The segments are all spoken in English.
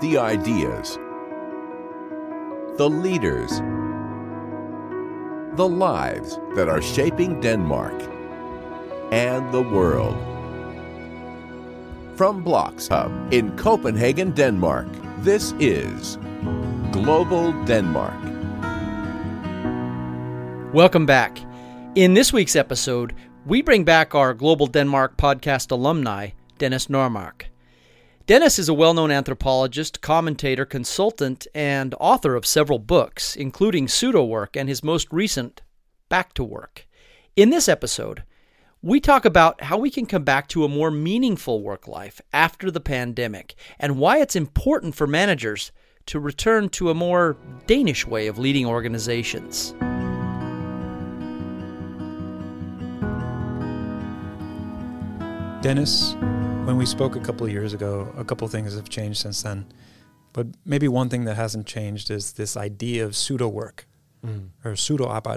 the ideas, the leaders, the lives that are shaping Denmark and the world. From BLOXHUB in Copenhagen, Denmark, this is Global Denmark. Welcome back. In this week's episode, we bring back our Global Denmark podcast alumni, Dennis Normark. Dennis is a well known anthropologist, commentator, consultant, and author of several books, including Pseudo Work and his most recent, Back to Work. In this episode, we talk about how we can come back to a more meaningful work life after the pandemic and why it's important for managers to return to a more Danish way of leading organizations. Dennis, when we spoke a couple of years ago, a couple of things have changed since then. But maybe one thing that hasn't changed is this idea of pseudo work mm. or pseudo på.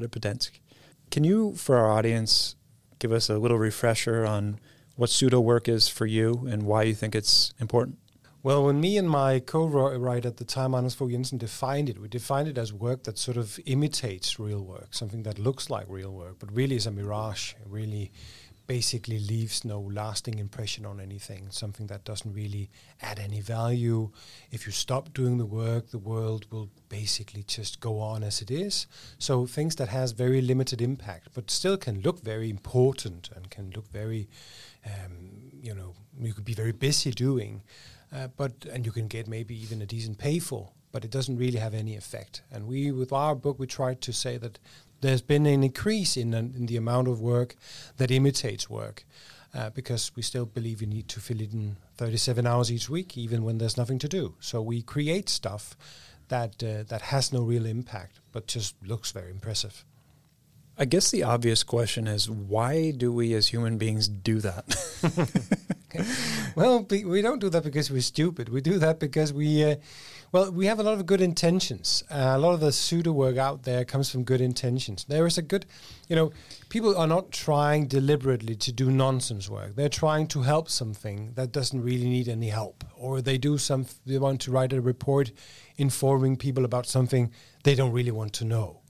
Can you, for our audience, give us a little refresher on what pseudo work is for you and why you think it's important? Well, when me and my co-writer at the time, Anders Fogh Jensen, defined it, we defined it as work that sort of imitates real work, something that looks like real work, but really is a mirage. Really basically leaves no lasting impression on anything, something that doesn't really add any value. If you stop doing the work, the world will basically just go on as it is. So things that has very limited impact, but still can look very important and can look very, um, you know, you could be very busy doing, uh, but and you can get maybe even a decent pay for but it doesn't really have any effect. And we, with our book, we tried to say that there's been an increase in, in the amount of work that imitates work. Uh, because we still believe you need to fill it in 37 hours each week, even when there's nothing to do. So we create stuff that uh, that has no real impact, but just looks very impressive. I guess the obvious question is why do we as human beings do that? well, we don't do that because we're stupid. We do that because we uh, well, we have a lot of good intentions. Uh, a lot of the pseudo work out there comes from good intentions. There is a good, you know, people are not trying deliberately to do nonsense work. They're trying to help something that doesn't really need any help, or they do some. They want to write a report informing people about something they don't really want to know,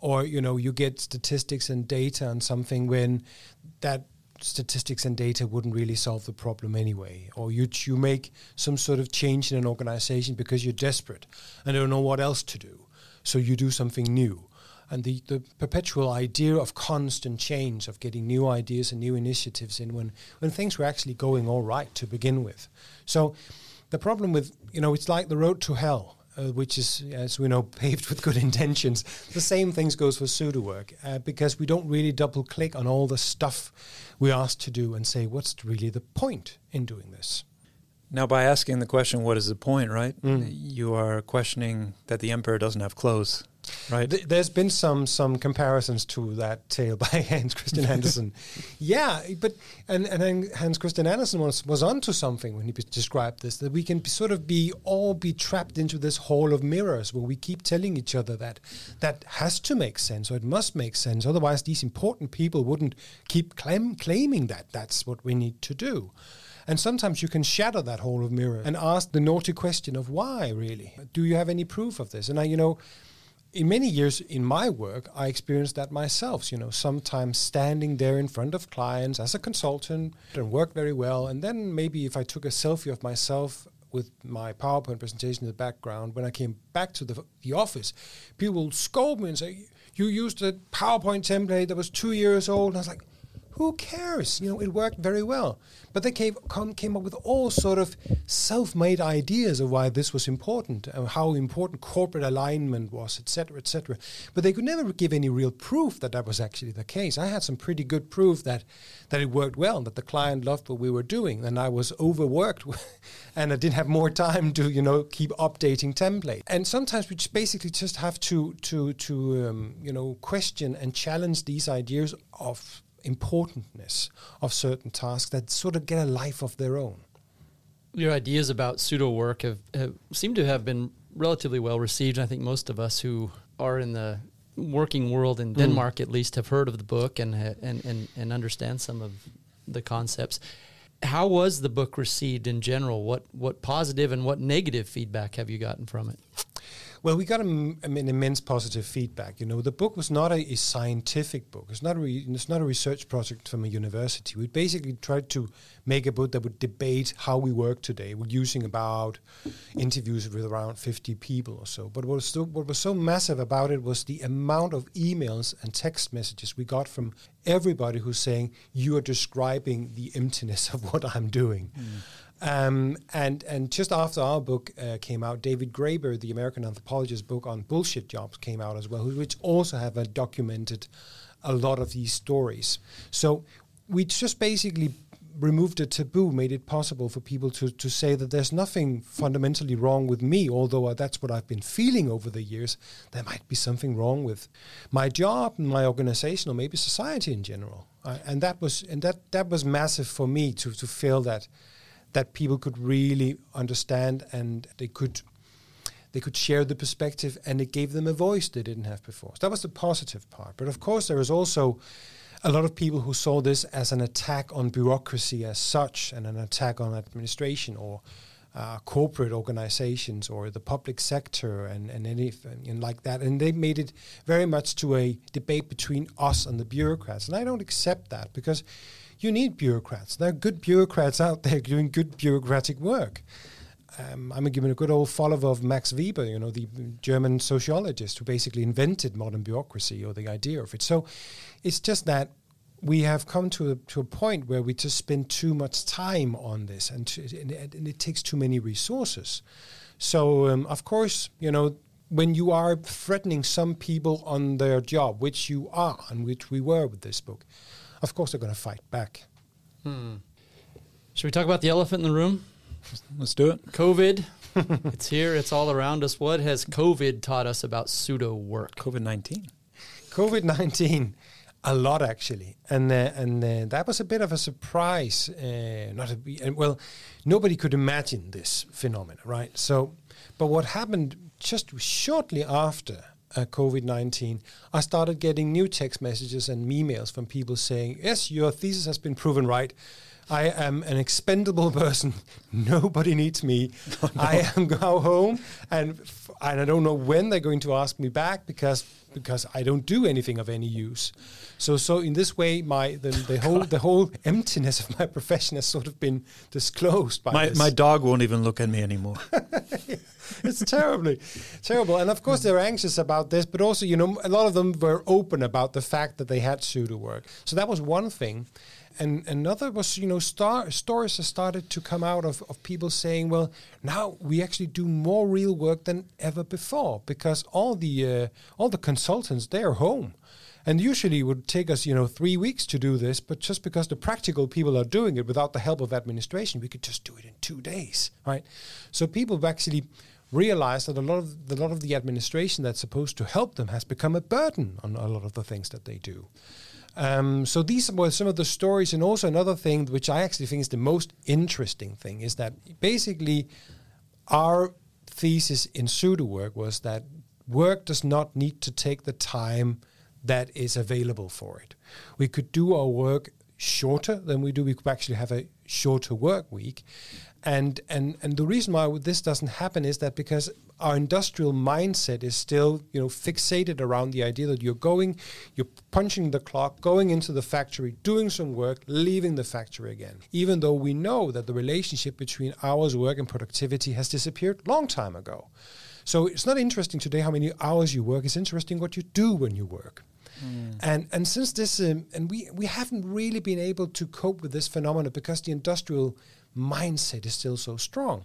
or you know, you get statistics and data on something when that statistics and data wouldn't really solve the problem anyway. Or you you make some sort of change in an organization because you're desperate and don't know what else to do. So you do something new. And the, the perpetual idea of constant change, of getting new ideas and new initiatives in when, when things were actually going all right to begin with. So the problem with, you know, it's like the road to hell uh, which is, as we know, paved with good intentions. The same things goes for pseudo work uh, because we don't really double click on all the stuff we're asked to do and say, what's really the point in doing this? Now, by asking the question, what is the point, right? Mm. You are questioning that the emperor doesn't have clothes. Right. Th- there's been some some comparisons to that tale by Hans Christian Andersen. yeah, but and and Hans Christian Andersen was was onto something when he described this that we can sort of be all be trapped into this hall of mirrors where we keep telling each other that that has to make sense or it must make sense. Otherwise, these important people wouldn't keep claim, claiming that that's what we need to do. And sometimes you can shatter that hall of mirrors and ask the naughty question of why, really? Do you have any proof of this? And I, you know, in many years in my work, I experienced that myself. You know, sometimes standing there in front of clients as a consultant and work very well, and then maybe if I took a selfie of myself with my PowerPoint presentation in the background, when I came back to the, the office, people would scold me and say, "You used a PowerPoint template that was two years old." And I was like, "Who cares? You know, it worked very well." But they came, come, came up with all sort of self-made ideas of why this was important, and how important corporate alignment was, etc., etc. But they could never give any real proof that that was actually the case. I had some pretty good proof that that it worked well, that the client loved what we were doing, and I was overworked, and I didn't have more time to you know keep updating template. And sometimes we just basically just have to to to um, you know question and challenge these ideas of importantness of certain tasks that sort of get a life of their own. Your ideas about pseudo work have, have seem to have been relatively well received. I think most of us who are in the working world in mm. Denmark, mm. at least, have heard of the book and and and, and understand some of the concepts. how was the book received in general? What what positive and what negative feedback have you gotten from it? Well, we got an immense positive feedback. You know, the book was not a, a scientific book. It's not a re, it's not a research project from a university. We basically tried to make a book that would debate how we work today. We're using about interviews with around 50 people or so. But what was so, what was so massive about it was the amount of emails and text messages we got from everybody who's saying you are describing the emptiness of what I'm doing. Mm. Um, and and just after our book uh, came out, David Graeber, the American anthropologist book on bullshit jobs, came out as well, which also have uh, documented a lot of these stories. So we just basically removed the taboo, made it possible for people to, to say that there's nothing fundamentally wrong with me, although uh, that's what I've been feeling over the years. There might be something wrong with my job, and my organization, or maybe society in general. Uh, and that was and that that was massive for me to to feel that that people could really understand and they could they could share the perspective and it gave them a voice they didn't have before. So that was the positive part. But of course, there was also a lot of people who saw this as an attack on bureaucracy as such and an attack on administration or uh, corporate organizations or the public sector and, and anything and like that. And they made it very much to a debate between us and the bureaucrats. And I don't accept that because you need bureaucrats. There are good bureaucrats out there doing good bureaucratic work. Um, I'm giving a good old follower of Max Weber, you know, the German sociologist who basically invented modern bureaucracy or the idea of it. So it's just that we have come to a, to a point where we just spend too much time on this and, to, and, it, and it takes too many resources. So, um, of course, you know, when you are threatening some people on their job, which you are, and which we were with this book, of course they're going to fight back. Hmm. Should we talk about the elephant in the room? Let's do it. COVID. it's here. It's all around us. What has COVID taught us about pseudo work? COVID nineteen. COVID nineteen. A lot actually, and uh, and uh, that was a bit of a surprise. Uh, not a, well, nobody could imagine this phenomenon, right? So, but what happened just shortly after uh, COVID 19, I started getting new text messages and emails from people saying, Yes, your thesis has been proven right. I am an expendable person. Nobody needs me. Oh, no. I am go home, and f- and I don't know when they're going to ask me back because because I don't do anything of any use. So so in this way, my the, the whole the whole emptiness of my profession has sort of been disclosed by my this. my dog won't even look at me anymore. it's terribly terrible, and of course they're anxious about this, but also you know a lot of them were open about the fact that they had pseudo work. So that was one thing and another was you know star, stories have started to come out of, of people saying well now we actually do more real work than ever before because all the uh, all the consultants they're home. And usually it would take us you know three weeks to do this but just because the practical people are doing it without the help of administration we could just do it in two days right? So people have actually realized that a lot of the, a lot of the administration that's supposed to help them has become a burden on a lot of the things that they do um, so these were some of the stories, and also another thing which I actually think is the most interesting thing is that basically our thesis in pseudo work was that work does not need to take the time that is available for it. We could do our work shorter than we do. We could actually have a shorter work week, and and and the reason why this doesn't happen is that because our industrial mindset is still you know fixated around the idea that you're going you're punching the clock going into the factory doing some work leaving the factory again. Even though we know that the relationship between hours work and productivity has disappeared long time ago. So it's not interesting today how many hours you work. It's interesting what you do when you work. Mm. And and since this um, and we we haven't really been able to cope with this phenomenon because the industrial mindset is still so strong.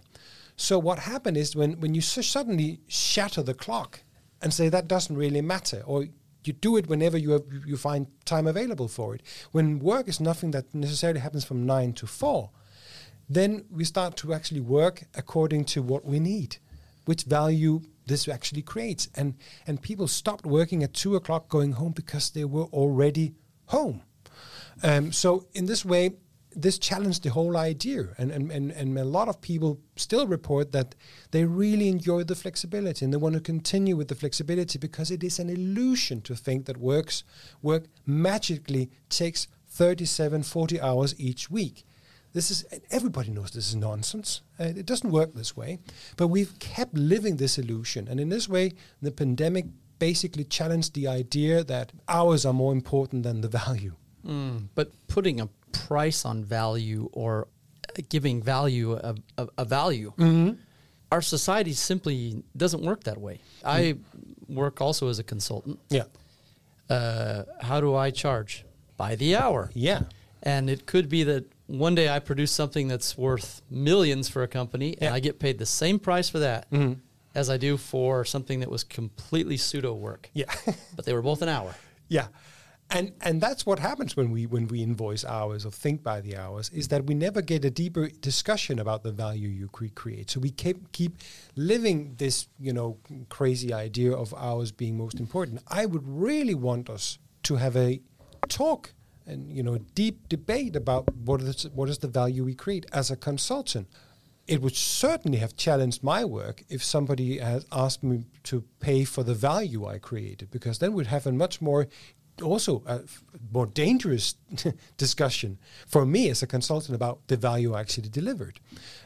So what happened is when, when you suddenly shatter the clock and say that doesn't really matter, or you do it whenever you have, you find time available for it. When work is nothing that necessarily happens from nine to four, then we start to actually work according to what we need, which value this actually creates. And and people stopped working at two o'clock going home because they were already home. Um, so in this way, this challenged the whole idea. And, and, and, and a lot of people still report that they really enjoy the flexibility and they want to continue with the flexibility because it is an illusion to think that works work magically takes 37, 40 hours each week. this is everybody knows this is nonsense. Uh, it doesn't work this way. But we've kept living this illusion, and in this way, the pandemic basically challenged the idea that hours are more important than the value. Mm, but putting a price on value or uh, giving value a, a, a value. Mm-hmm. Our society simply doesn't work that way. Mm. I work also as a consultant. Yeah. Uh, how do I charge? By the hour. Yeah. And it could be that one day I produce something that's worth millions for a company Yeah. and I get paid the same price for that Mhm. as I do for something that was completely pseudo work. Yeah. But they were both an hour. Yeah. And and that's what happens when we when we invoice hours or think by the hours is that we never get a deeper discussion about the value you cre- create. So we keep keep living this you know crazy idea of hours being most important. I would really want us to have a talk and you know a deep debate about what is what is the value we create as a consultant. It would certainly have challenged my work if somebody had asked me to pay for the value I created, because then we'd have a much more, also a more dangerous discussion for me as a consultant about the value actually delivered.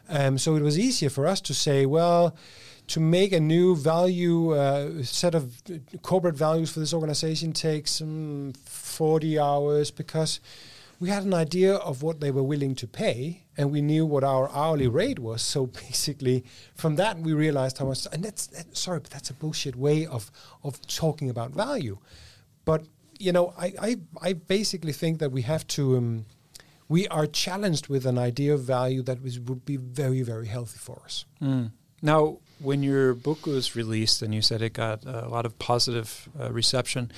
Um, so it was easier for us to say, well, to make a new value uh, set of corporate values for this organization takes um, 40 hours because we had an idea of what they were willing to pay and we knew what our hourly rate was so basically from that we realized how much and that's that, sorry but that's a bullshit way of of talking about value but you know i i, I basically think that we have to um, we are challenged with an idea of value that was, would be very very healthy for us Mm. Now, when your book was released and you said it got a lot of positive uh, reception,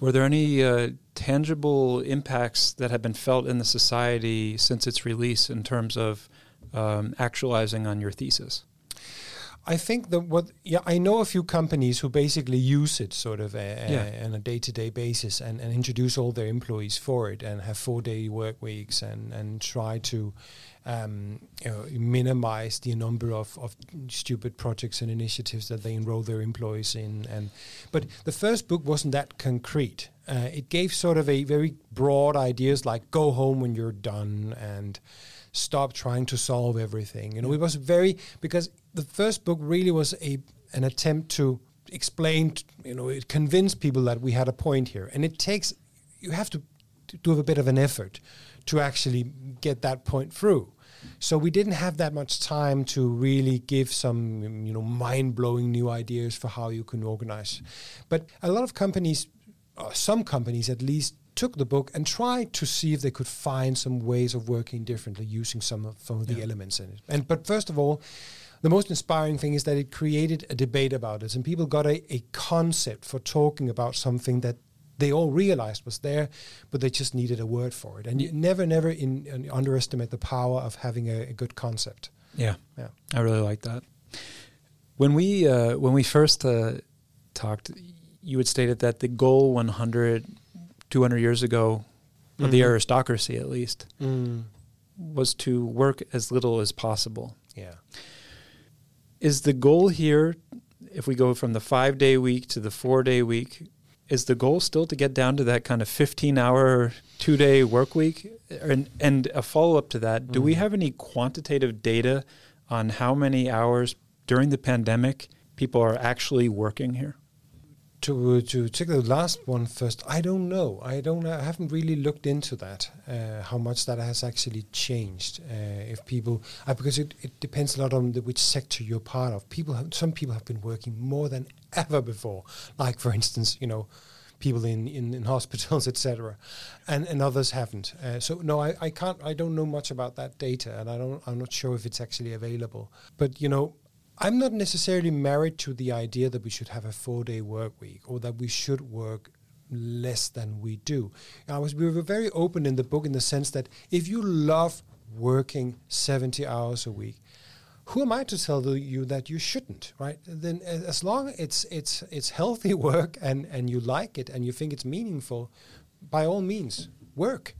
were there any uh, tangible impacts that have been felt in the society since its release in terms of um, actualizing on your thesis? I think that what yeah I know a few companies who basically use it sort of uh, Yeah. on a day to day basis and, and introduce all their employees for it and have four day work weeks and and try to um, you know, minimize the number of, of stupid projects and initiatives that they enroll their employees in and but the first book wasn't that concrete uh, it gave sort of a very broad ideas like go home when you're done and stop trying to solve everything. You know, it was very because the first book really was a an attempt to explain, you know, it convinced people that we had a point here, and it takes you have to, do a bit of an effort to actually get that point through. So we didn't have that much time to really give some, you know, mind-blowing new ideas for how you can organize. But a lot of companies, uh, some companies at least, took the book and tried to see if they could find some ways of working differently using some of, some of the elements in it. And but first of all, the most inspiring thing is that it created a debate about it, and people got a, a concept for talking about something that they all realized was there, but they just needed a word for it. And you never, never in, in underestimate the power of having a, a good concept. Yeah, Yeah. I really like that. When we uh, when we first uh, talked, you had stated that the goal 100, 200 years ago, of the Mhm. aristocracy at least, was to work as little as possible. Yeah. Is the goal here, if we go from the five day week to the four day week, is the goal still to get down to that kind of 15 hour, two day work week? And, and a follow up to that, do we mm. have any quantitative data on how many hours during the pandemic people are actually working here? To to take the last one first, I don't know. I don't. I haven't really looked into that. Uh, how much that has actually changed? Uh, if people, uh, because it, it depends a lot on the, which sector you're part of. People, have, some people have been working more than ever before. Like for instance, you know, people in in, in hospitals, etc., and and others haven't. Uh, so no, I, I can't. I don't know much about that data, and I don't. I'm not sure if it's actually available. But you know, I'm not necessarily married to the idea that we should have a four day work week or that we should work less than we do. I was we were very open in the book in the sense that if you love working 70 hours a week, who am I to tell you that you shouldn't, right? Then as long it's it's it's healthy work and and you like it and you think it's meaningful, by all means work.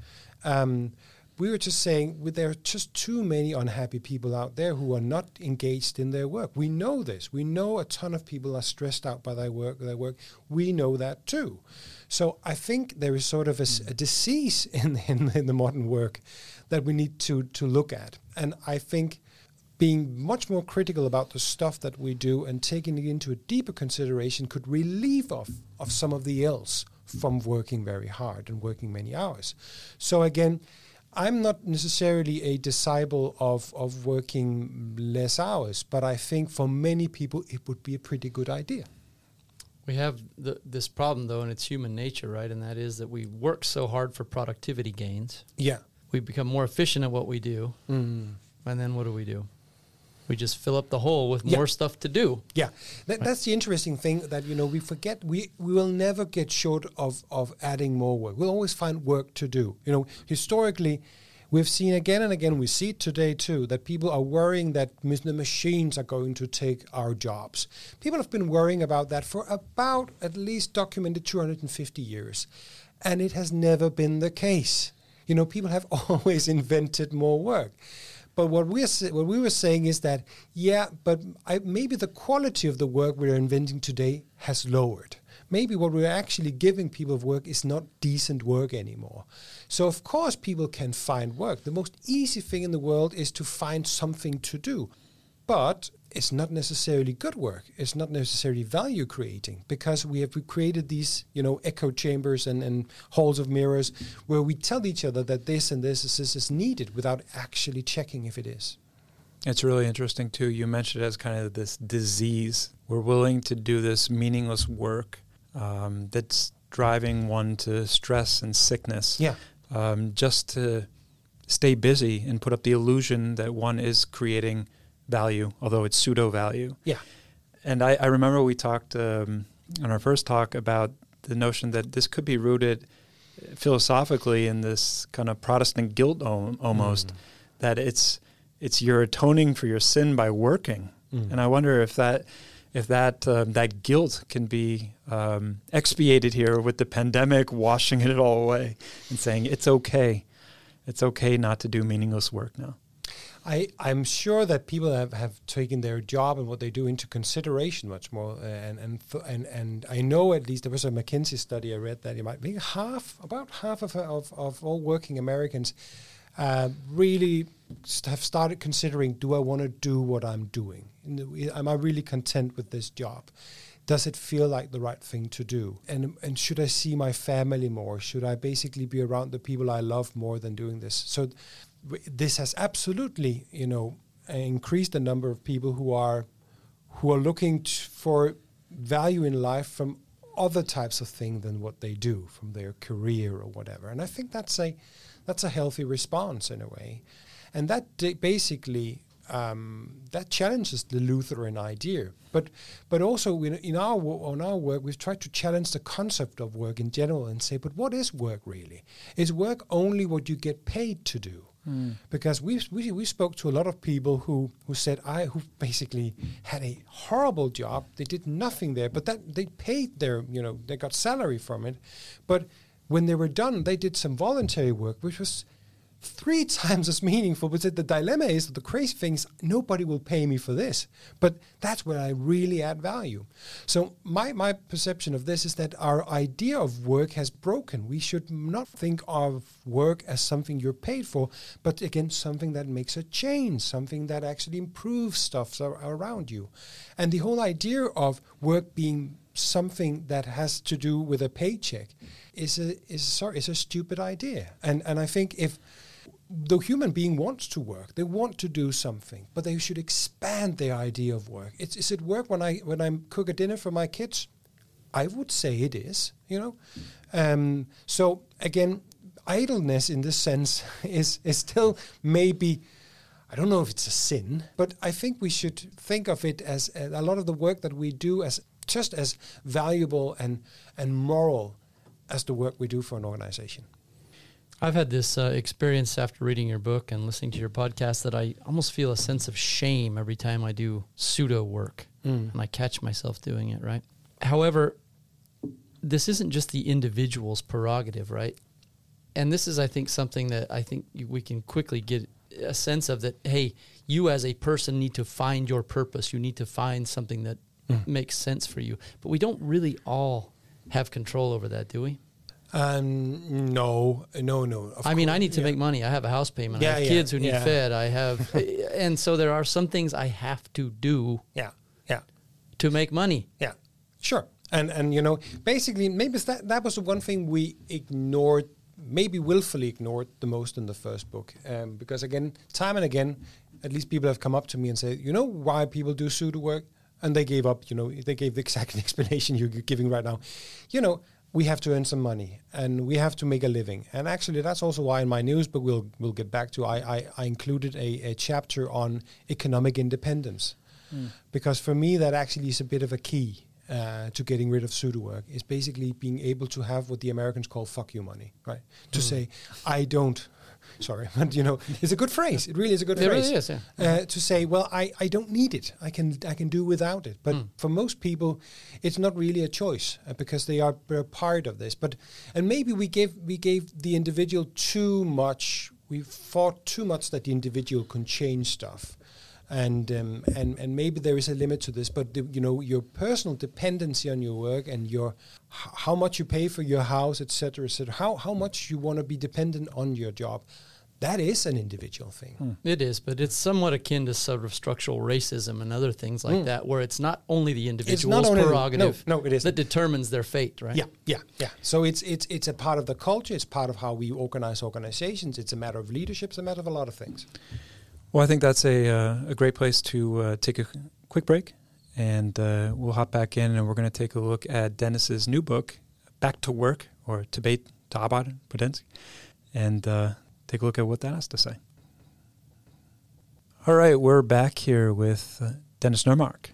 Um, we were just saying well, there are just too many unhappy people out there who are not engaged in their work. We know this. We know a ton of people are stressed out by their work. Their work. We know that too. So I think there is sort of a disease in, in in the modern work that we need to to look at. And I think being much more critical about the stuff that we do and taking it into a deeper consideration could relieve of, of some of the ills from working very hard and working many hours. So again, I'm not necessarily a disciple of, of working less hours, but I think for many people it would be a pretty good idea. We have the, this problem though, and it's human nature, right? And that is that we work so hard for productivity gains. Yeah. We become more efficient at what we do. Mm. And then what do we do? We just fill up the hole with Yeah. more stuff to do. Yeah, that, that's the interesting thing that you know we forget we we will never get short of of adding more work. We'll always find work to do. You know, historically, we've seen again and again. We see it today too that people are worrying that the machines are going to take our jobs. People have been worrying about that for about at least documented 250 years, and it has never been the case. You know, people have always invented more work. But what we're what we were saying is that yeah, but I, maybe the quality of the work we're inventing today has lowered. Maybe what we're actually giving people of work is not decent work anymore. So of course people can find work. The most easy thing in the world is to find something to do. But it's not necessarily good work. It's not necessarily value creating because we have created these, you know, echo chambers and, and halls of mirrors where we tell each other that this and this, is- this is needed without actually checking if it is. It's really interesting too. You mentioned it as kind of this disease. We're willing to do this meaningless work um, that's driving one to stress and sickness. Yeah. Um, just to stay busy and put up the illusion that one is creating value, although it's pseudo value. Yeah. And I, I remember we talked um, on our first talk about the notion that this could be rooted philosophically in this kind of Protestant guilt al- almost, that it's it's you're atoning for your sin by working. Mm. And I wonder if that if that um, that guilt can be um, expiated here with the pandemic washing it all away and saying it's okay, it's okay not to do meaningless work now. I, I'm sure that people have, have taken their job and what they do into consideration much more, uh, and and th- and and I know at least there was a McKinsey study I read that it might be half, about half of of, of all working Americans, uh, really st- have started considering: Do I want to do what I'm doing? Am I really content with this job? Does it feel like the right thing to do? And and should I see my family more? Should I basically be around the people I love more than doing this? So this has absolutely, you know, increased the number of people who are who are looking t- for value in life from other types of thing than what they do from their career or whatever. And I think that's a that's a healthy response in a way, and that da- basically. Um, that challenges the Lutheran idea, but but also in, in our on our work we've tried to challenge the concept of work in general and say, but what is work really? Is work only what you get paid to do? Mm. because we, we we spoke to a lot of people who who said I who basically had a horrible job. They did nothing there, but that they paid their you know they got salary from it, but when they were done, they did some voluntary work, which was three times as meaningful. But the dilemma is that the crazy thing is nobody will pay me for this, but that's where I really add value. So my my perception of this is that our idea of work has broken. We should not think of work as something you're paid for, but again something that makes a change, something that actually improves stuff around you, and the whole idea of work being something that has to do with a paycheck is a is sorry is a stupid idea. And and I think if the human being wants to work, they want to do something, but they should expand their idea of work. It's is it work when I when I cook a dinner for my kids? I would say it is, you know. Um, so again, idleness in this sense is is still maybe I don't know if it's a sin, but I think we should think of it as uh, a lot of the work that we do as just as valuable and and moral as the work we do for an organization. I've had this uh, experience after reading your book and listening to your podcast that I almost feel a sense of shame every time I do pseudo work Mm. and I catch myself doing it, right? However, this isn't just the individual's prerogative, right? And this is, I think, something that I think we can quickly get a sense of that, hey, you as a person need to find your purpose. You need to find something that makes sense for you. But we don't really all have control over that, do we? Um, no, no, no. I mean, I need to yeah. make money. I have a house payment. I have yeah, kids who need yeah. fed. I have, and so there are some things I have to do Yeah, yeah. to make money. Yeah, sure. And and you know, basically, maybe that that was the one thing we ignored, maybe willfully ignored the most in the first book, um, because again, time and again, at least people have come up to me and said, you know, why people do pseudo work, and they gave up. You know, they gave the exact explanation you're giving right now. You know. We have to earn some money, and we have to make a living. And actually, that's also why in my news book we'll we'll get back to. I I, I included a, a chapter on economic independence, because for me that actually is a bit of a key uh, to getting rid of pseudo work is basically being able to have what the Americans call "fuck you money," right? To say, "I don't." Sorry, but you know, it's a good phrase. It really is a good It really phrase. is, yeah. Uh, to say, well, I, I don't need it. I can I can do without it. But for most people, it's not really a choice uh, because they are part of this. But and maybe we gave we gave the individual too much. We thought too much that the individual can change stuff and um, and and maybe there is a limit to this, but the, you know your personal dependency on your work and your how much you pay for your house, etc., etc. How how much you want to be dependent on your job, that is an individual thing. It is, but it's somewhat akin to sort of structural racism and other things like that, where it's not only the individual's only the- prerogative no, no, it isn't. that determines their fate, right? Yeah, yeah, yeah. So it's it's it's a part of the culture. It's part of how we organize organizations. It's a matter of leadership. It's a matter of a lot of things. Well, I think that's a uh, a great place to uh, take a quick break, and uh, we'll hop back in, and we're going to take a look at Dennis's new book, Back to Work, or Tilbage til arbejdet på dansk, and uh, take a look at what that has to say. All right, we're back here with uh, Dennis Normark,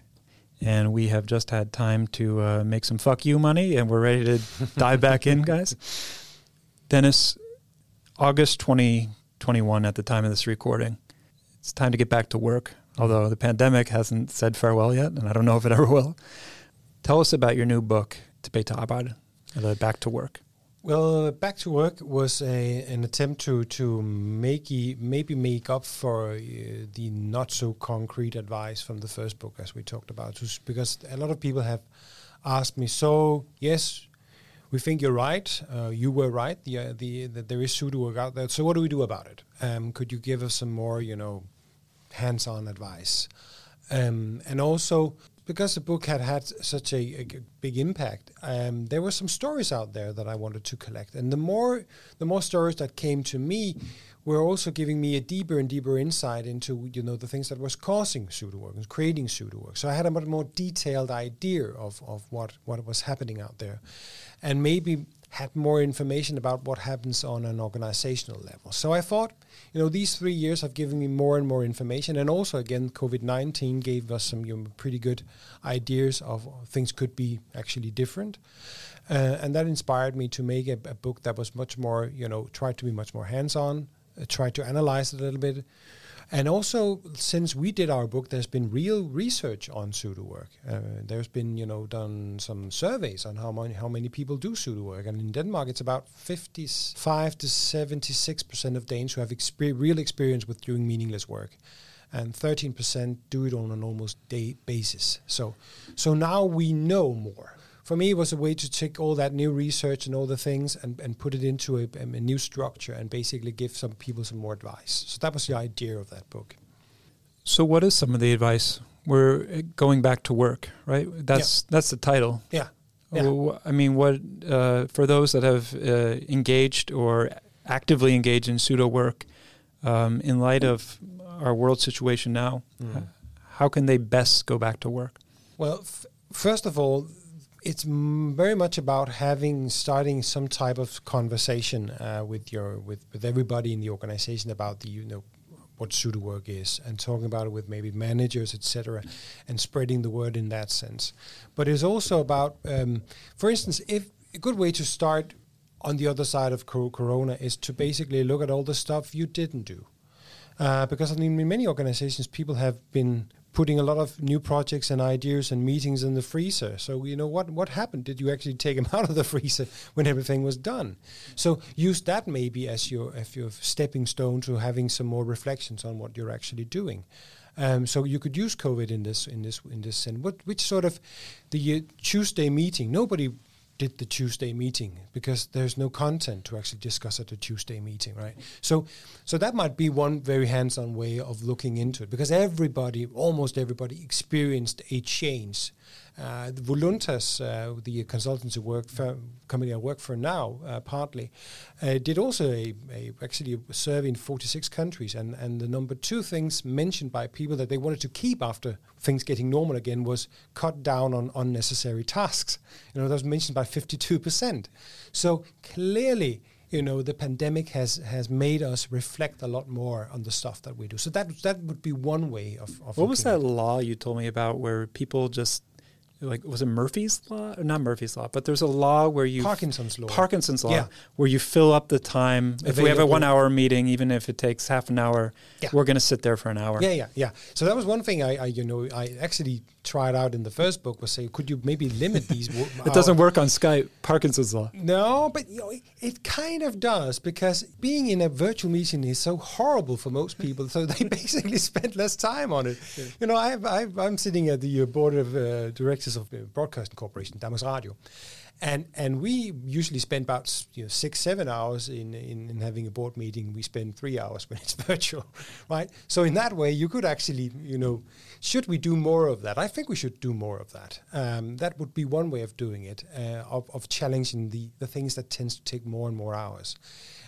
and we have just had time to uh, make some fuck you money, and we're ready to dive back in, guys. Dennis, August 2021 at the time of this recording. It's time to get back to work, although the pandemic hasn't said farewell yet, and I don't know if it ever will. Tell us about your new book, til arbejdet, or the Back to Work. Well, back to work was a, an attempt to to make maybe make up for uh, the not so concrete advice from the first book, as we talked about. Because a lot of people have asked me, so yes, we think you're right. Uh, you were right. The, uh, the that there is pseudo work out there. So what do we do about it? Um, could you give us some more, you know, hands-on advice? Um, and also because the book had had such a big impact, um, there were some stories out there that I wanted to collect. And the more the more stories that came to me were also giving me a deeper and deeper insight into you know the things that was causing pseudo work and creating pseudo work. So I had a much more detailed idea of, of what, what was happening out there. And maybe had more information about what happens on an organizational level. So I thought, you know, these three years have given me more and more information, and also again, COVID nineteen gave us some you know, pretty good ideas of things could be actually different, uh, and that inspired me to make a, a book that was much more, you know, tried to be much more hands on, uh, tried to analyze it a little bit. And also, since we did our book, there's been real research on pseudo work. Uh, there's been, you know, done some surveys on how many how many people do pseudo work, and in Denmark, it's about 55 to 76 percent of Danes who have exper- real experience with doing meaningless work, and 13 percent do it on an almost day basis. So, so now we know more. For me, it was a way to take all that new research and all the things and, and put it into a, a new structure and basically give some people some more advice. So that was the idea of that book. So, what is some of the advice? We're uh, going back to work, right? That's that's the title. Yeah. Yeah. I mean, what uh, for those that have uh, engaged or actively engaged in pseudo work, um, in light of our world situation now, Mm. how can they best go back to work? Well, f- first of all, it's very much about having starting some type of conversation uh, with your with, with everybody in the organization about the you know what pseudo work is and talking about it with maybe managers etc and spreading the word in that sense. But it's also about um, for instance if a good way to start on the other side of corona is to basically look at all the stuff you didn't do. Uh, because I mean, in many organizations, people have been putting a lot of new projects and ideas and meetings in the freezer. So you know what what happened? Did you actually take them out of the freezer when everything was done? So use that maybe as your as your stepping stone to having some more reflections on what you're actually doing. Um, so you could use COVID in this in this in this sense. What which sort of the uh, Tuesday meeting? Nobody did the Tuesday meeting because there's no content to actually discuss at the Tuesday meeting, right? So, so that might be one very hands-on way of looking into it because everybody, almost everybody, experienced a change. Uh, the Voluntas, uh, the consultancy work for, company I work for now, uh, partly, uh, did also a, a actually a survey in 46 countries, and and the number two things mentioned by people that they wanted to keep after things getting normal again was cut down on unnecessary tasks. You know, that was mentioned by 52%. So clearly, you know, the pandemic has has made us reflect a lot more on the stuff that we do. So that that would be one way of. of What was that law you told me about where people just like was it Murphy's law? Not Murphy's law, but there's a law where you Parkinson's law. Parkinson's law, Yeah. where you fill up the time. If we have a one-hour meeting, even if it takes half an hour, Yeah. we're going to sit there for an hour. Yeah, yeah, yeah. So that was one thing I, I, you know, I actually tried out in the first book was say, could you maybe limit these? wo- It doesn't hours? work on Skype. Parkinson's law. No, but you know, it, it kind of does because being in a virtual meeting is so horrible for most people. So they basically spend less time on it. You know, I've, I've, I'm sitting at the uh, board of uh, directors of uh, Broadcasting Corporation, Danmarks Radio. And, and we usually spend about you know, six, seven hours in, in, in having a board meeting. We spend three hours when it's virtual, right? So in that way, you could actually, you know, should we do more of that? I think we should do more of that. Um, that would be one way of doing it, uh, of, of challenging the, the things that tends to take more and more hours.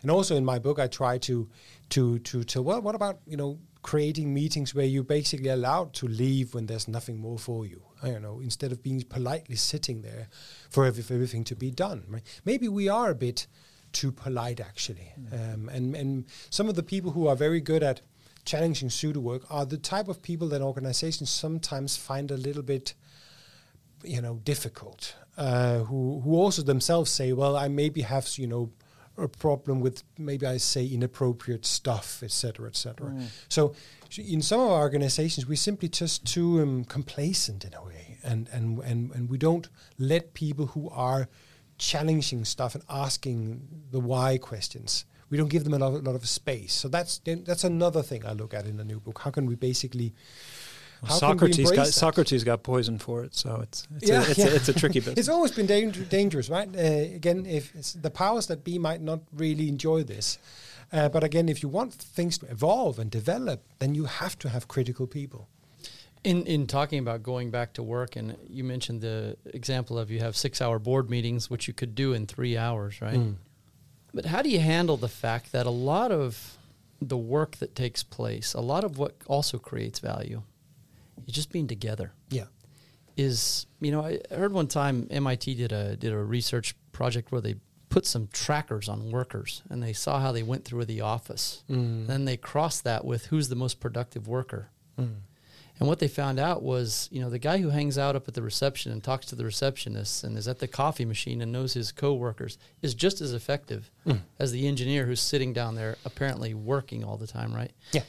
And also in my book, I try to to to to well, what about you know creating meetings where you're basically allowed to leave when there's nothing more for you. I don't know, instead of being politely sitting there for, every, for everything to be done. Right? Maybe we are a bit too polite actually, um, and and some of the people who are very good at challenging pseudo work are the type of people that organizations sometimes find a little bit you know difficult uh, who who also themselves say well I maybe have you know a problem with maybe I say inappropriate stuff etc etc so in some of our organizations we're simply just too um, complacent in a way. And, and and and we don't let people who are challenging stuff and asking the why questions we don't give them a lot, a lot of space. So that's that's another thing I look at in the new book. How can we basically how Socrates got that? Socrates got poisoned for it, so it's it's, Yeah, a, it's, yeah. a, it's a tricky business. It's always been danger, dangerous, right? Uh, again, if it's the powers that be might not really enjoy this, uh, but again, if you want things to evolve and develop, then you have to have critical people. In in talking about going back to work, and you mentioned the example of you have six hour board meetings, which you could do in three hours, right? Mm. But how do you handle the fact that a lot of the work that takes place, a lot of what also creates value, is just being together? Yeah, Is you know I heard one time MIT did a did a research project where they put some trackers on workers and they saw how they went through the office. Mm. Then they crossed that with who's the most productive worker. Mm. And what they found out was, you know, the guy who hangs out up at the reception and talks to the receptionists and is at the coffee machine and knows his coworkers is just as effective Mm. as the engineer who's sitting down there apparently working all the time, right? yeah,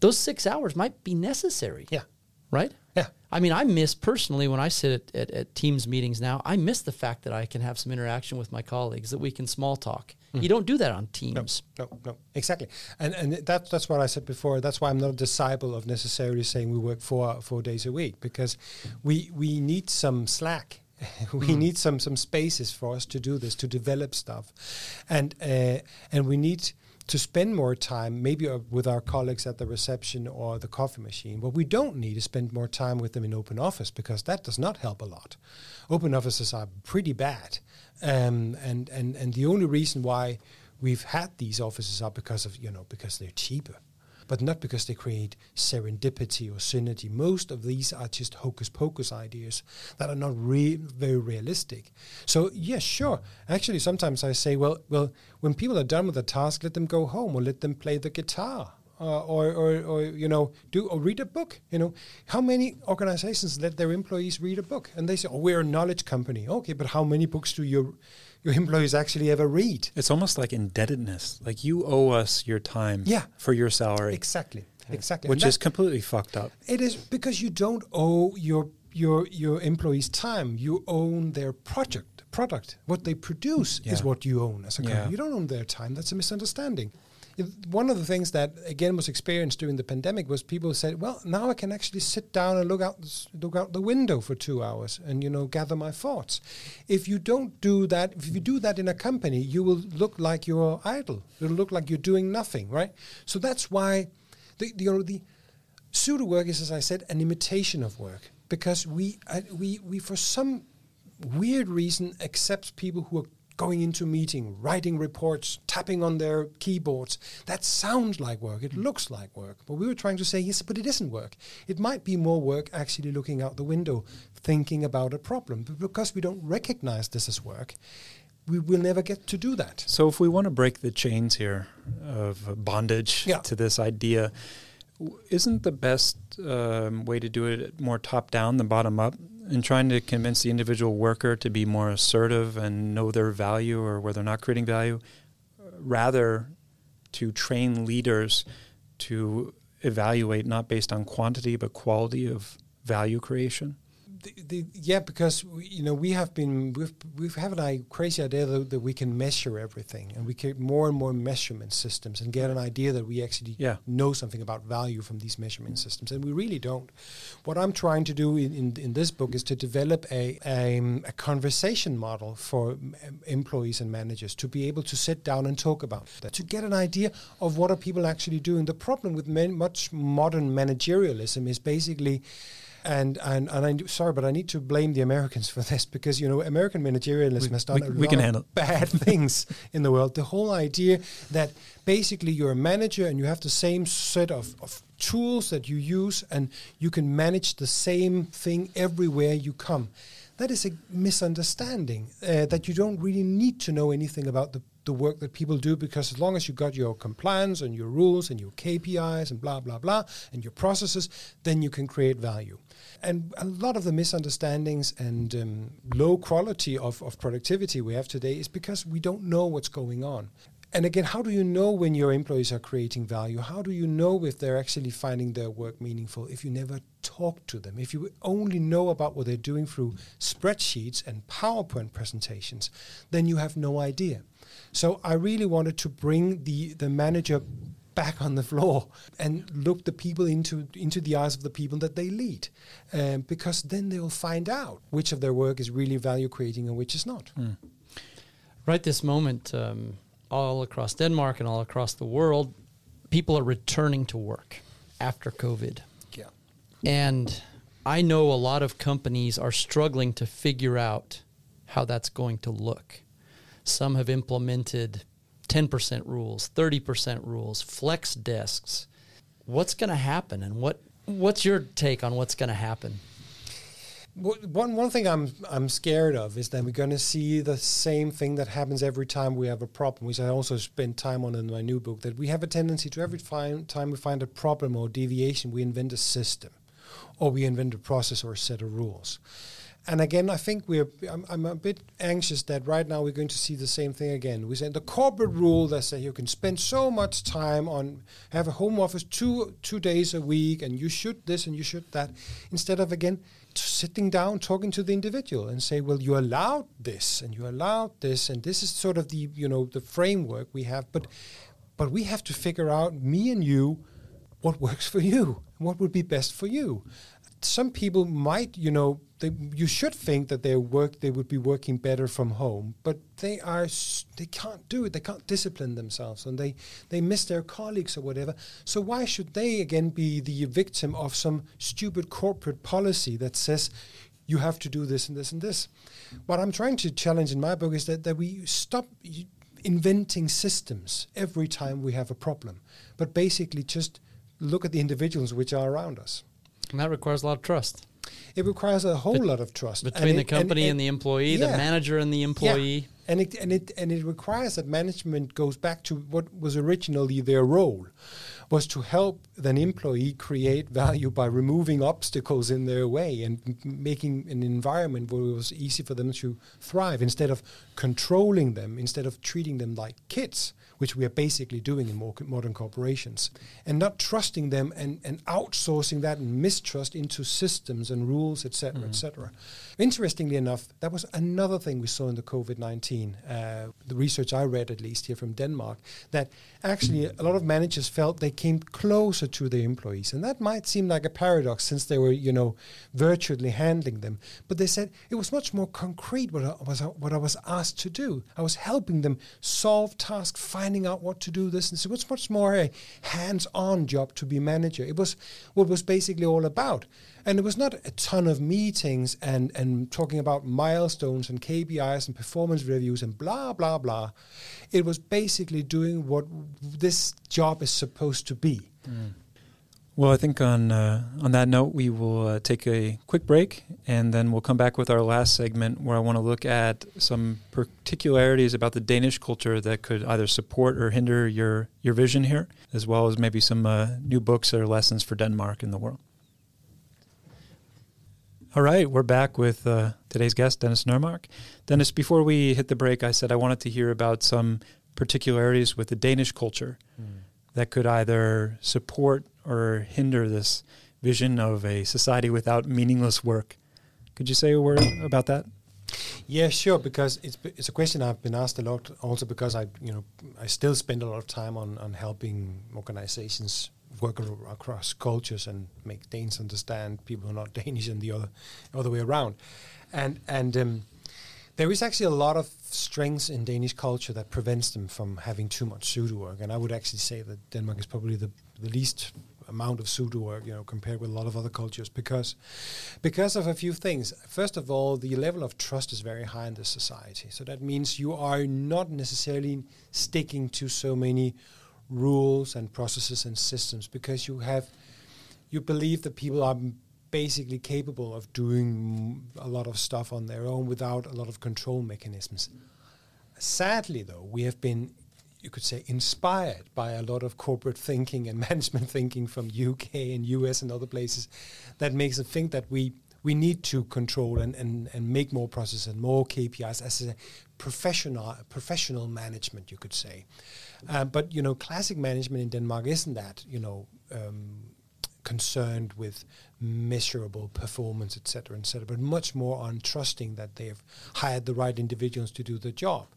Those six hours might be necessary, yeah, right? yeah. I mean, I miss personally when I sit at, at, at Teams meetings now, I miss the fact that I can have some interaction with my colleagues, that we can small talk. You don't do that on Teams. no, no, exactly. And and that's that's what I said before. That's why I'm not a disciple of necessarily saying we work four four days a week because we we need some slack. we need some some spaces for us to do this to develop stuff, and uh, and we need to spend more time maybe uh, with our colleagues at the reception or the coffee machine. What we don't need is spend more time with them in open office because that does not help a lot. Open offices are pretty bad, um, and and and the only reason why we've had these offices are because of you know because they're cheaper but not because they create serendipity or synergy. Most of these are just hocus pocus ideas that are not re- very realistic. So yes sure. Actually sometimes i say well well when people are done with the task let them go home or let them play the guitar uh, or, or, or you know do or read a book you know. How many organizations let their employees read a book? And they say oh we're a knowledge company. Okay but how many books do your your employees actually ever read It's almost like indebtedness. Like you owe us your time Yeah. for your salary, exactly exactly which is completely fucked up. It is because you don't owe your your your employees time. You own their project product. What they produce is what you own as a company. Yeah. You don't own their time. That's a misunderstanding. One of the things that again was experienced during the pandemic was people said, "Well, now I can actually sit down and look out look out the window for two hours and you know gather my thoughts." If you don't do that, if you do that in a company, you will look like you're idle. It'll look like you're doing nothing, right? So that's why the, the you know the pseudo work is, as I said, an imitation of work because we uh, we we for some weird reason accepts people who are going into meeting, writing reports, tapping on their keyboards. That sounds like work. It looks like work. But we were trying to say, yes, but it isn't work. It might be more work actually looking out the window, thinking about a problem. But because we don't recognize this as work, we will never get to do that. So if we want to break the chains here of bondage Yeah. to this idea, isn't the best um, way to do it more top down than bottom up? In trying to convince the individual worker to be more assertive and know their value or where they're not creating value, rather to train leaders to evaluate not based on quantity but quality of value creation? The, the, yeah, because we, you know we have been we've we've have a crazy idea that, that we can measure everything, and we get more and more measurement systems, and get an idea that we actually Yeah. know something about value from these measurement systems, and we really don't. What I'm trying to do in, in, in this book is to develop a a, a conversation model for employees and managers to be able to sit down and talk about that, to get an idea of what are people actually doing. The problem with man, much modern managerialism is basically and and and I'm sorry, but I need to blame the Americans for this because you know American managerialism We- has done we- a we lot can of handle it. bad things in the world. The whole idea that basically you're a manager and you have the same set of, of tools that you use and you can manage the same thing everywhere you come. That is a misunderstanding. Uh, that you don't really need to know anything about the the work that people do because as long as you got your compliance and your rules and your KPIs and blah blah blah and your processes, then you can create value. And a lot of the misunderstandings and um, low quality of, of productivity we have today is because we don't know what's going on. And again, how do you know when your employees are creating value? How do you know if they're actually finding their work meaningful if you never talk to them? If you only know about what they're doing through spreadsheets and PowerPoint presentations, then you have no idea. So I really wanted to bring the, the manager back on the floor and look the people into into the eyes of the people that they lead, um, because then they'll find out which of their work is really value creating and which is not. Right this moment, um, all across Denmark and all across the world, people are returning to work after COVID. Yeah. And I know a lot of companies are struggling to figure out how that's going to look. Some have implemented 10% rules, 30% rules, flex desks. What's going to happen and what what's your take on what's going to happen? One one thing I'm I'm scared of is that we're going to see the same thing that happens every time we have a problem, which I also spend time on in my new book. That we have a tendency to every fi- time we find a problem or deviation, we invent a system, or we invent a process or a set of rules. And again, I think we're. I'm, I'm a bit anxious that right now we're going to see the same thing again. We said the corporate rule that say you can spend so much time on have a home office two two days a week, and you should this and you should that, instead of again sitting down talking to the individual and say, well, you allowed this and you allowed this, and this is sort of the you know the framework we have, but but we have to figure out me and you what works for you what would be best for you some people might you know they, you should think that their work they would be working better from home but they are they can't do it. They can't discipline themselves and they they miss their colleagues or whatever. So why should they again be the victim of some stupid corporate policy that says you have to do this and this and this? What i'm trying to challenge in my book is that, that we stop inventing systems every time we have a problem but basically just look at the individuals which are around us. And that requires a lot of trust it requires a whole lot of trust between And the it- company and, the employee, the manager and the Yeah. employee. And it and it and it requires that management goes back to what was originally their role, was to help an employee create value by removing obstacles in their way and m- making an environment where it was easy for them to thrive instead of controlling them, instead of treating them like kids, which we are basically doing in more modern corporations, and not trusting them and, and outsourcing that mistrust into systems and rules, etc., mm. etc. Interestingly enough, that was another thing we saw in the COVID 19, uh, the research I read at least here from Denmark, that actually a lot of managers felt they came closer to their employees. And that might seem like a paradox since they were, you know, virtually handling them. But they said it was much more concrete what I was, what I was asked to do. I was helping them solve tasks, finding out what to do this. And so it was much more a hands-on job to be manager. It was what was basically all about. And it was not a ton of meetings and, and talking about milestones and KPIs and performance reviews and blah, blah, blah. It was basically doing what this job is supposed to be. Mm. Well, I think on uh, on that note, we will uh, take a quick break, and then we'll come back with our last segment, where I want to look at some particularities about the Danish culture that could either support or hinder your your vision here, as well as maybe some uh, new books or lessons for Denmark in the world. All right, we're back with uh, today's guest, Dennis Nørmark. Dennis, before we hit the break, I said I wanted to hear about some particularities with the Danish culture mm. that could either support or hinder this vision of a society without meaningless work. Could you say a word about that? Yeah, sure. Because it's it's a question I've been asked a lot. Also, because I you know I still spend a lot of time on on helping organizations work across cultures and make Danes understand people who are not Danish and the other other way around. And and um, there is actually a lot of strengths in Danish culture that prevents them from having too much pseudo work. And I would actually say that Denmark is probably the the least amount of pseudo work, you know, compared with a lot of other cultures, because because of a few things. First of all, the level of trust is very high in this society. So that means you are not necessarily sticking to so many rules and processes and systems because you have you believe that people are basically capable of doing a lot of stuff on their own without a lot of control mechanisms. Sadly, though, we have been you could say inspired by a lot of corporate thinking and management thinking from UK and US and other places that makes us think that we we need to control and, and, and make more processes and more KPIs as a professional professional management, you could say. Uh, but you know, classic management in Denmark isn't that. You know, um, concerned with measurable performance, et cetera, et cetera, but much more on trusting that they have hired the right individuals to do the job.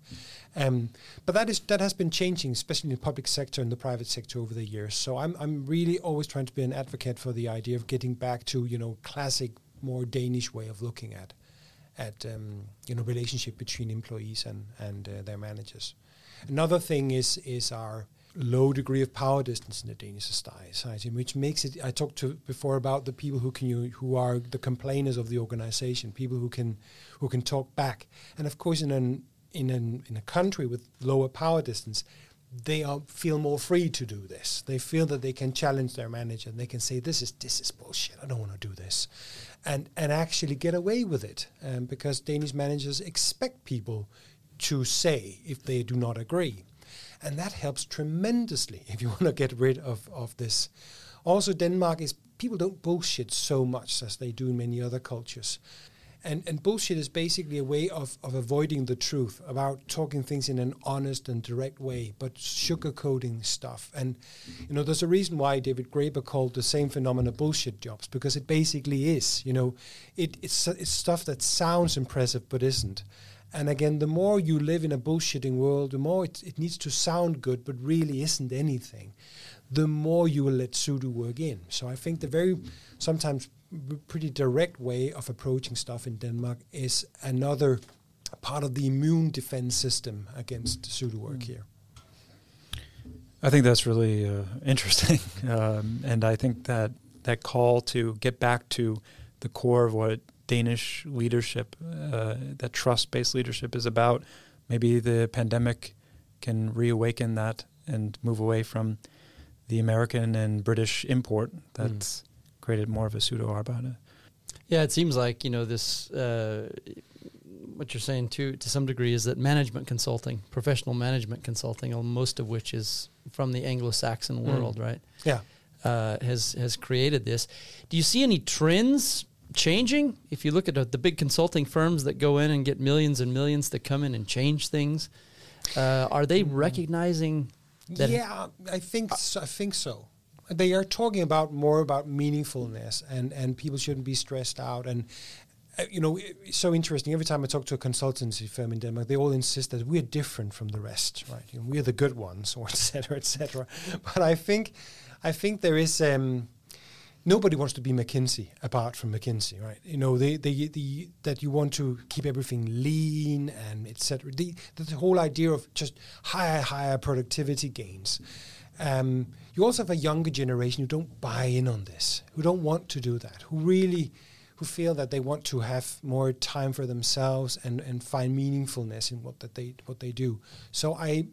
Um, but that is that has been changing, especially in the public sector and the private sector over the years. So I'm I'm really always trying to be an advocate for the idea of getting back to you know classic, more Danish way of looking at at um, you know relationship between employees and and uh, their managers. Another thing is is our low degree of power distance in the Danish society, which makes it. I talked to before about the people who can who are the complainers of the organization, people who can who can talk back, and of course in an in an in a country with lower power distance, they are, feel more free to do this. They feel that they can challenge their manager and they can say, "This is this is bullshit. I don't want to do this," and and actually get away with it um, because Danish managers expect people to say if they do not agree. And that helps tremendously if you want to get rid of, of this. Also, Denmark is people don't bullshit so much as they do in many other cultures. And, and bullshit is basically a way of, of avoiding the truth, about talking things in an honest and direct way, but sugarcoating stuff. And, you know, there's a reason why David Graeber called the same phenomena bullshit jobs, because it basically is. You know, it, it's, it's stuff that sounds impressive but isn't. And again, the more you live in a bullshitting world, the more it, it needs to sound good, but really isn't anything, the more you will let pseudo work in. So I think the very sometimes pretty direct way of approaching stuff in Denmark is another part of the immune defense system against pseudo work mm. here. I think that's really uh, interesting, um, and I think that that call to get back to the core of what Danish leadership, uh, that trust based leadership is about. Maybe the pandemic can reawaken that and move away from the American and British import that's mm. created more of a pseudo arbejde. Yeah, it seems like you know this. Uh, what you're saying too, to some degree, is that management consulting, professional management consulting, most of which is from the Anglo-Saxon mm. world, right? Yeah, uh, has has created this. Do you see any trends changing. If you look at uh, the big consulting firms that go in and get millions and millions to come in and change things, Uh, are they recognizing that? yeah, I think so, I think so. They are talking about more about meaningfulness, and and people shouldn't be stressed out. And uh, you know, it's so interesting. Every time I talk to a consultancy firm in Denmark, they all insist that we're different from the rest, right? You know, we're the good ones, or et cetera, et cetera. But I think, I think there is. Um, nobody wants to be McKinsey apart from McKinsey, right? You know, they, they, the that you want to keep everything lean and etc. The, the whole idea of just higher, higher productivity gains. Um, you also have a younger generation who don't buy in on this, who don't want to do that, who really, who feel that they want to have more time for themselves and, and find meaningfulness in what that they what they do. So I,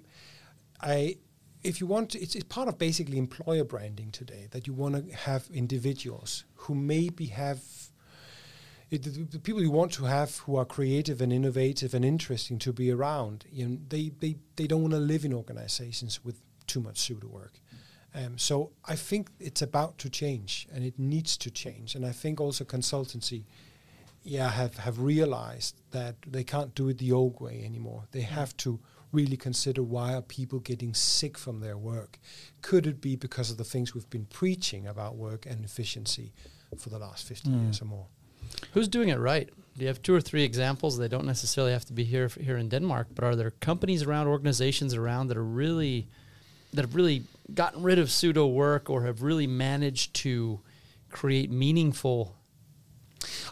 I if you want to, it's, it's part of basically employer branding today that you want to have individuals who maybe have it, the, the people you want to have who are creative and innovative and interesting to be around. You know, they, they, they don't want to live in organizations with too much pseudo work. Um, so I think it's about to change and it needs to change. And I think also consultancy yeah, have, have realized that they can't do it the old way anymore. They have to really consider why are people getting sick from their work? Could it be because of the things we've been preaching about work and efficiency for the last 50 hmm. years or more? Who's doing it right? Do you have two or three examples? They don't necessarily have to be here here in Denmark, but are there companies around, organizations around that are really that have really gotten rid of pseudo work or have really managed to create meaningful?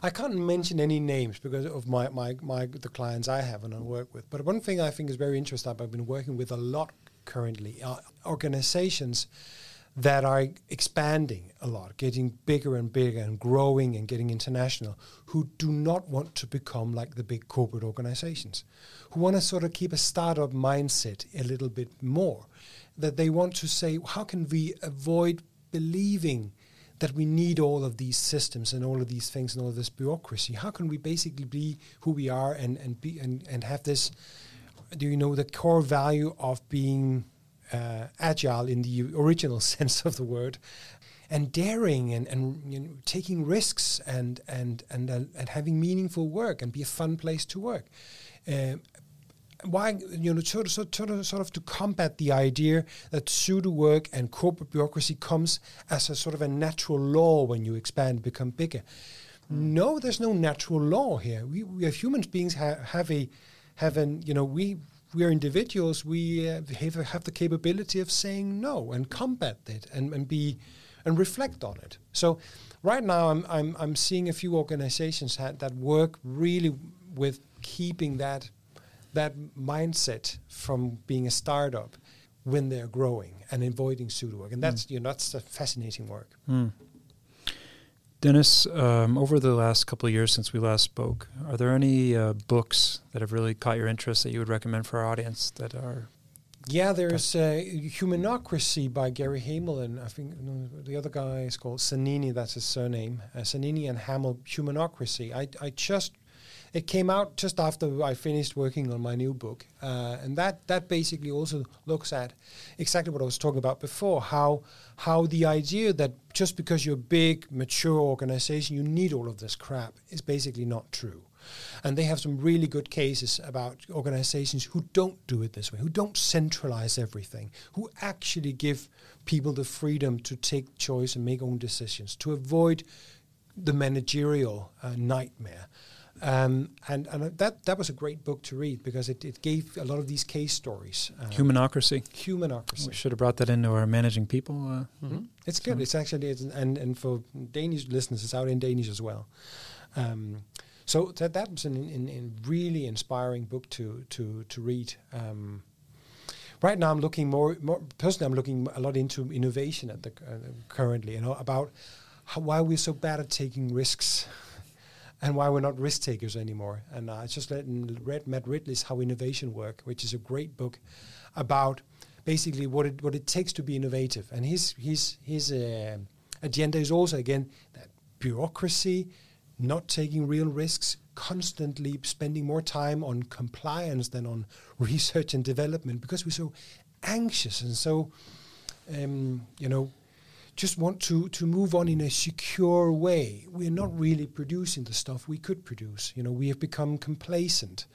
I can't mention any names because of my, my, my the clients I have and I work with. But one thing I think is very interesting, I've been working with a lot currently, are organizations that are expanding a lot, getting bigger and bigger and growing and getting international, who do not want to become like the big corporate organizations, who want to sort of keep a startup mindset a little bit more, that they want to say, how can we avoid believing that we need all of these systems and all of these things and all of this bureaucracy? How can we basically be who we are and, and be and, and have this do you know the core value of being uh, agile in the original sense of the word and daring and, and you know, taking risks and and and uh, and having meaningful work and be a fun place to work um, why you know sort of, sort of sort of to combat the idea that pseudo work and corporate bureaucracy comes as a sort of a natural law when you expand become bigger. No there's no natural law here. We, we as human beings ha- have a have an you know we we are individuals. We uh, have, have the capability of saying no and combat it and, and be and reflect on it. So right now i'm i'm, I'm seeing a few organizations ha- that work really with keeping that that mindset from being a startup when they're growing and avoiding pseudo work and that's you know that's fascinating work Dennis, um, over the last couple of years since we last spoke, are there any uh, books that have really caught your interest that you would recommend for our audience that are Yeah, there's uh, Humanocracy by Gary Hamel, and I think the other guy is called Zanini. That's his surname. Uh, Zanini and Hamel. Humanocracy. I, I just it came out just after I finished working on my new book, uh, and that that basically also looks at exactly what I was talking about before. How how the idea that just because you're a big mature organization, you need all of this crap is basically not true. And they have some really good cases about organizations who don't do it this way, who don't centralize everything, who actually give people the freedom to take choice and make own decisions, to avoid the managerial uh, nightmare. Um, and and that, that was a great book to read because it, it gave a lot of these case stories. Uh, humanocracy? humanocracy. We should have brought that into our managing people. Uh, Mhm. It's good. It's actually it's, and and for Danish listeners, it's out in Danish as well. Um, so that that was an in, in really inspiring book to to to read. Um, right now, I'm looking more, more personally. I'm looking a lot into innovation at the uh, currently. You know about how, why we're so bad at taking risks. And why we're not risk takers anymore. And uh, I just read, read Matt Ridley's How Innovation Work, which is a great book about basically what it what it takes to be innovative. And his his his uh, agenda is also again that bureaucracy, not taking real risks, constantly spending more time on compliance than on research and development because we're so anxious and so um, you know just want to to move on in a secure way. We're not really producing the stuff we could produce. You know, we have become complacent,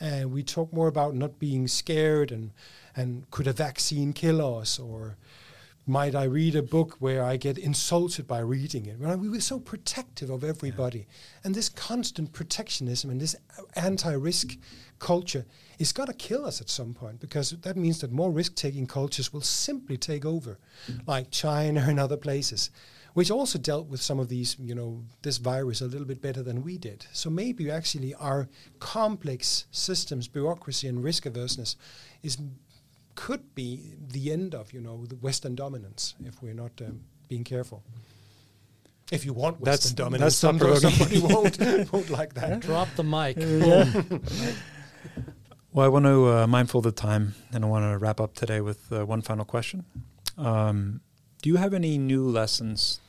and we talk more about not being scared and and could a vaccine kill us or might I read a book where I get insulted by reading it? Well, we were so protective of everybody. Yeah. And this constant protectionism and this anti risk culture is going to kill us at some point because that means that more risk taking cultures will simply take over, mm. like China and other places, which also dealt with some of these, you know, this virus a little bit better than we did. So maybe actually our complex systems, bureaucracy, and risk averseness is could be the end of you know the Western dominance if we're not um, being careful. If you want Western that's, dominance, that's somebody won't won't like that. Drop the mic. Yeah. Well, I want to uh, mindful of the time, and I want to wrap up today with uh, one final question. Um, do you have any new lessons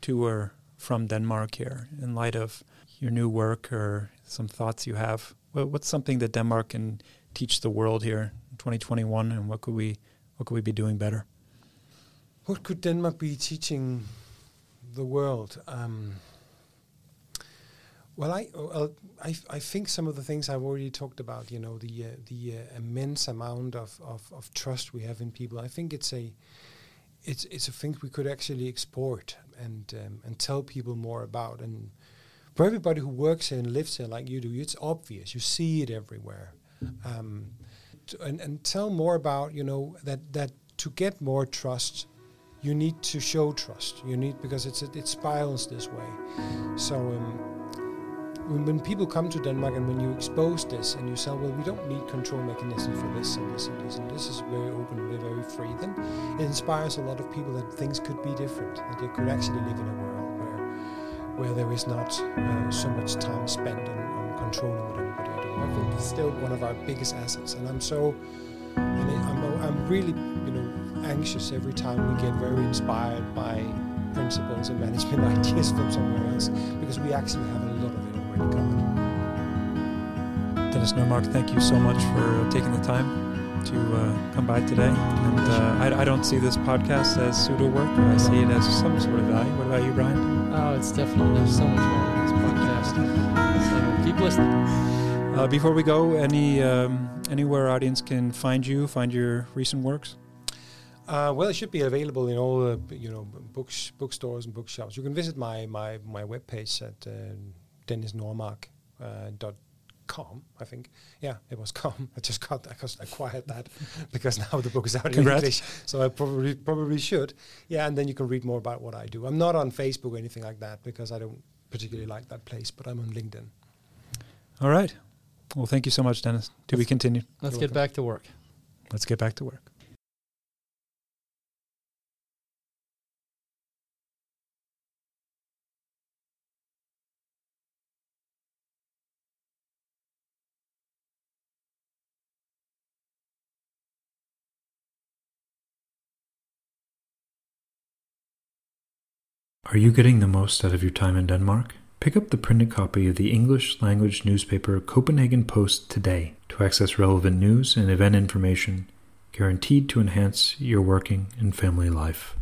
to or from Denmark here in light of your new work or some thoughts you have? what's something that Denmark can teach the world here in 2021, and what could we what could we be doing better? What could Denmark be teaching the world? Um, well, I, well, I, I think some of the things I've already talked about. You know, the uh, the uh, immense amount of, of, of trust we have in people. I think it's a it's it's a thing we could actually export and um, and tell people more about. And for everybody who works here and lives here like you do, it's obvious. You see it everywhere. Um, and, and tell more about you know that that to get more trust you need to show trust you need because it's it spirals this way so um, when, when, people come to denmark and when you expose this and you say well we don't need control mechanisms for this and this and this and this is very open and very free then it inspires a lot of people that things could be different that they could actually live in a world where where there is not uh, so much time spent on, on controlling what everybody I think it's still one of our biggest assets. And I'm so, and I'm, I'm really, you know, anxious every time we get very inspired by principles and management ideas from somewhere else because we actually have a lot of it already covered. Dennis Normark, thank you so much for taking the time to uh, come by today. And uh, I, I, don't see this podcast as pseudo work. I see it as some sort of value. What about you, Brian? Oh, it's definitely there's so much value in this podcast. So keep listening. Uh, before we go, any um, anywhere audience can find you, find your recent works? Uh, well, it should be available in all the you know books, bookstores and bookshops. You can visit my my my webpage at uh, dennisnormark.com. Uh, I think, yeah, it was com. I just got that because I acquired that because now the book is out Congrats. in English, so I probably probably should. Yeah, and then you can read more about what I do. I'm not on Facebook or anything like that because I don't particularly like that place, but I'm on LinkedIn. All right. Well, thank you so much, Dennis. To be continued. Let's You're get welcome. back to work. Let's get back to work. Are you getting the most out of your time in Denmark? Pick up the printed copy of the English language newspaper Copenhagen Post today to access relevant news and event information guaranteed to enhance your working and family life.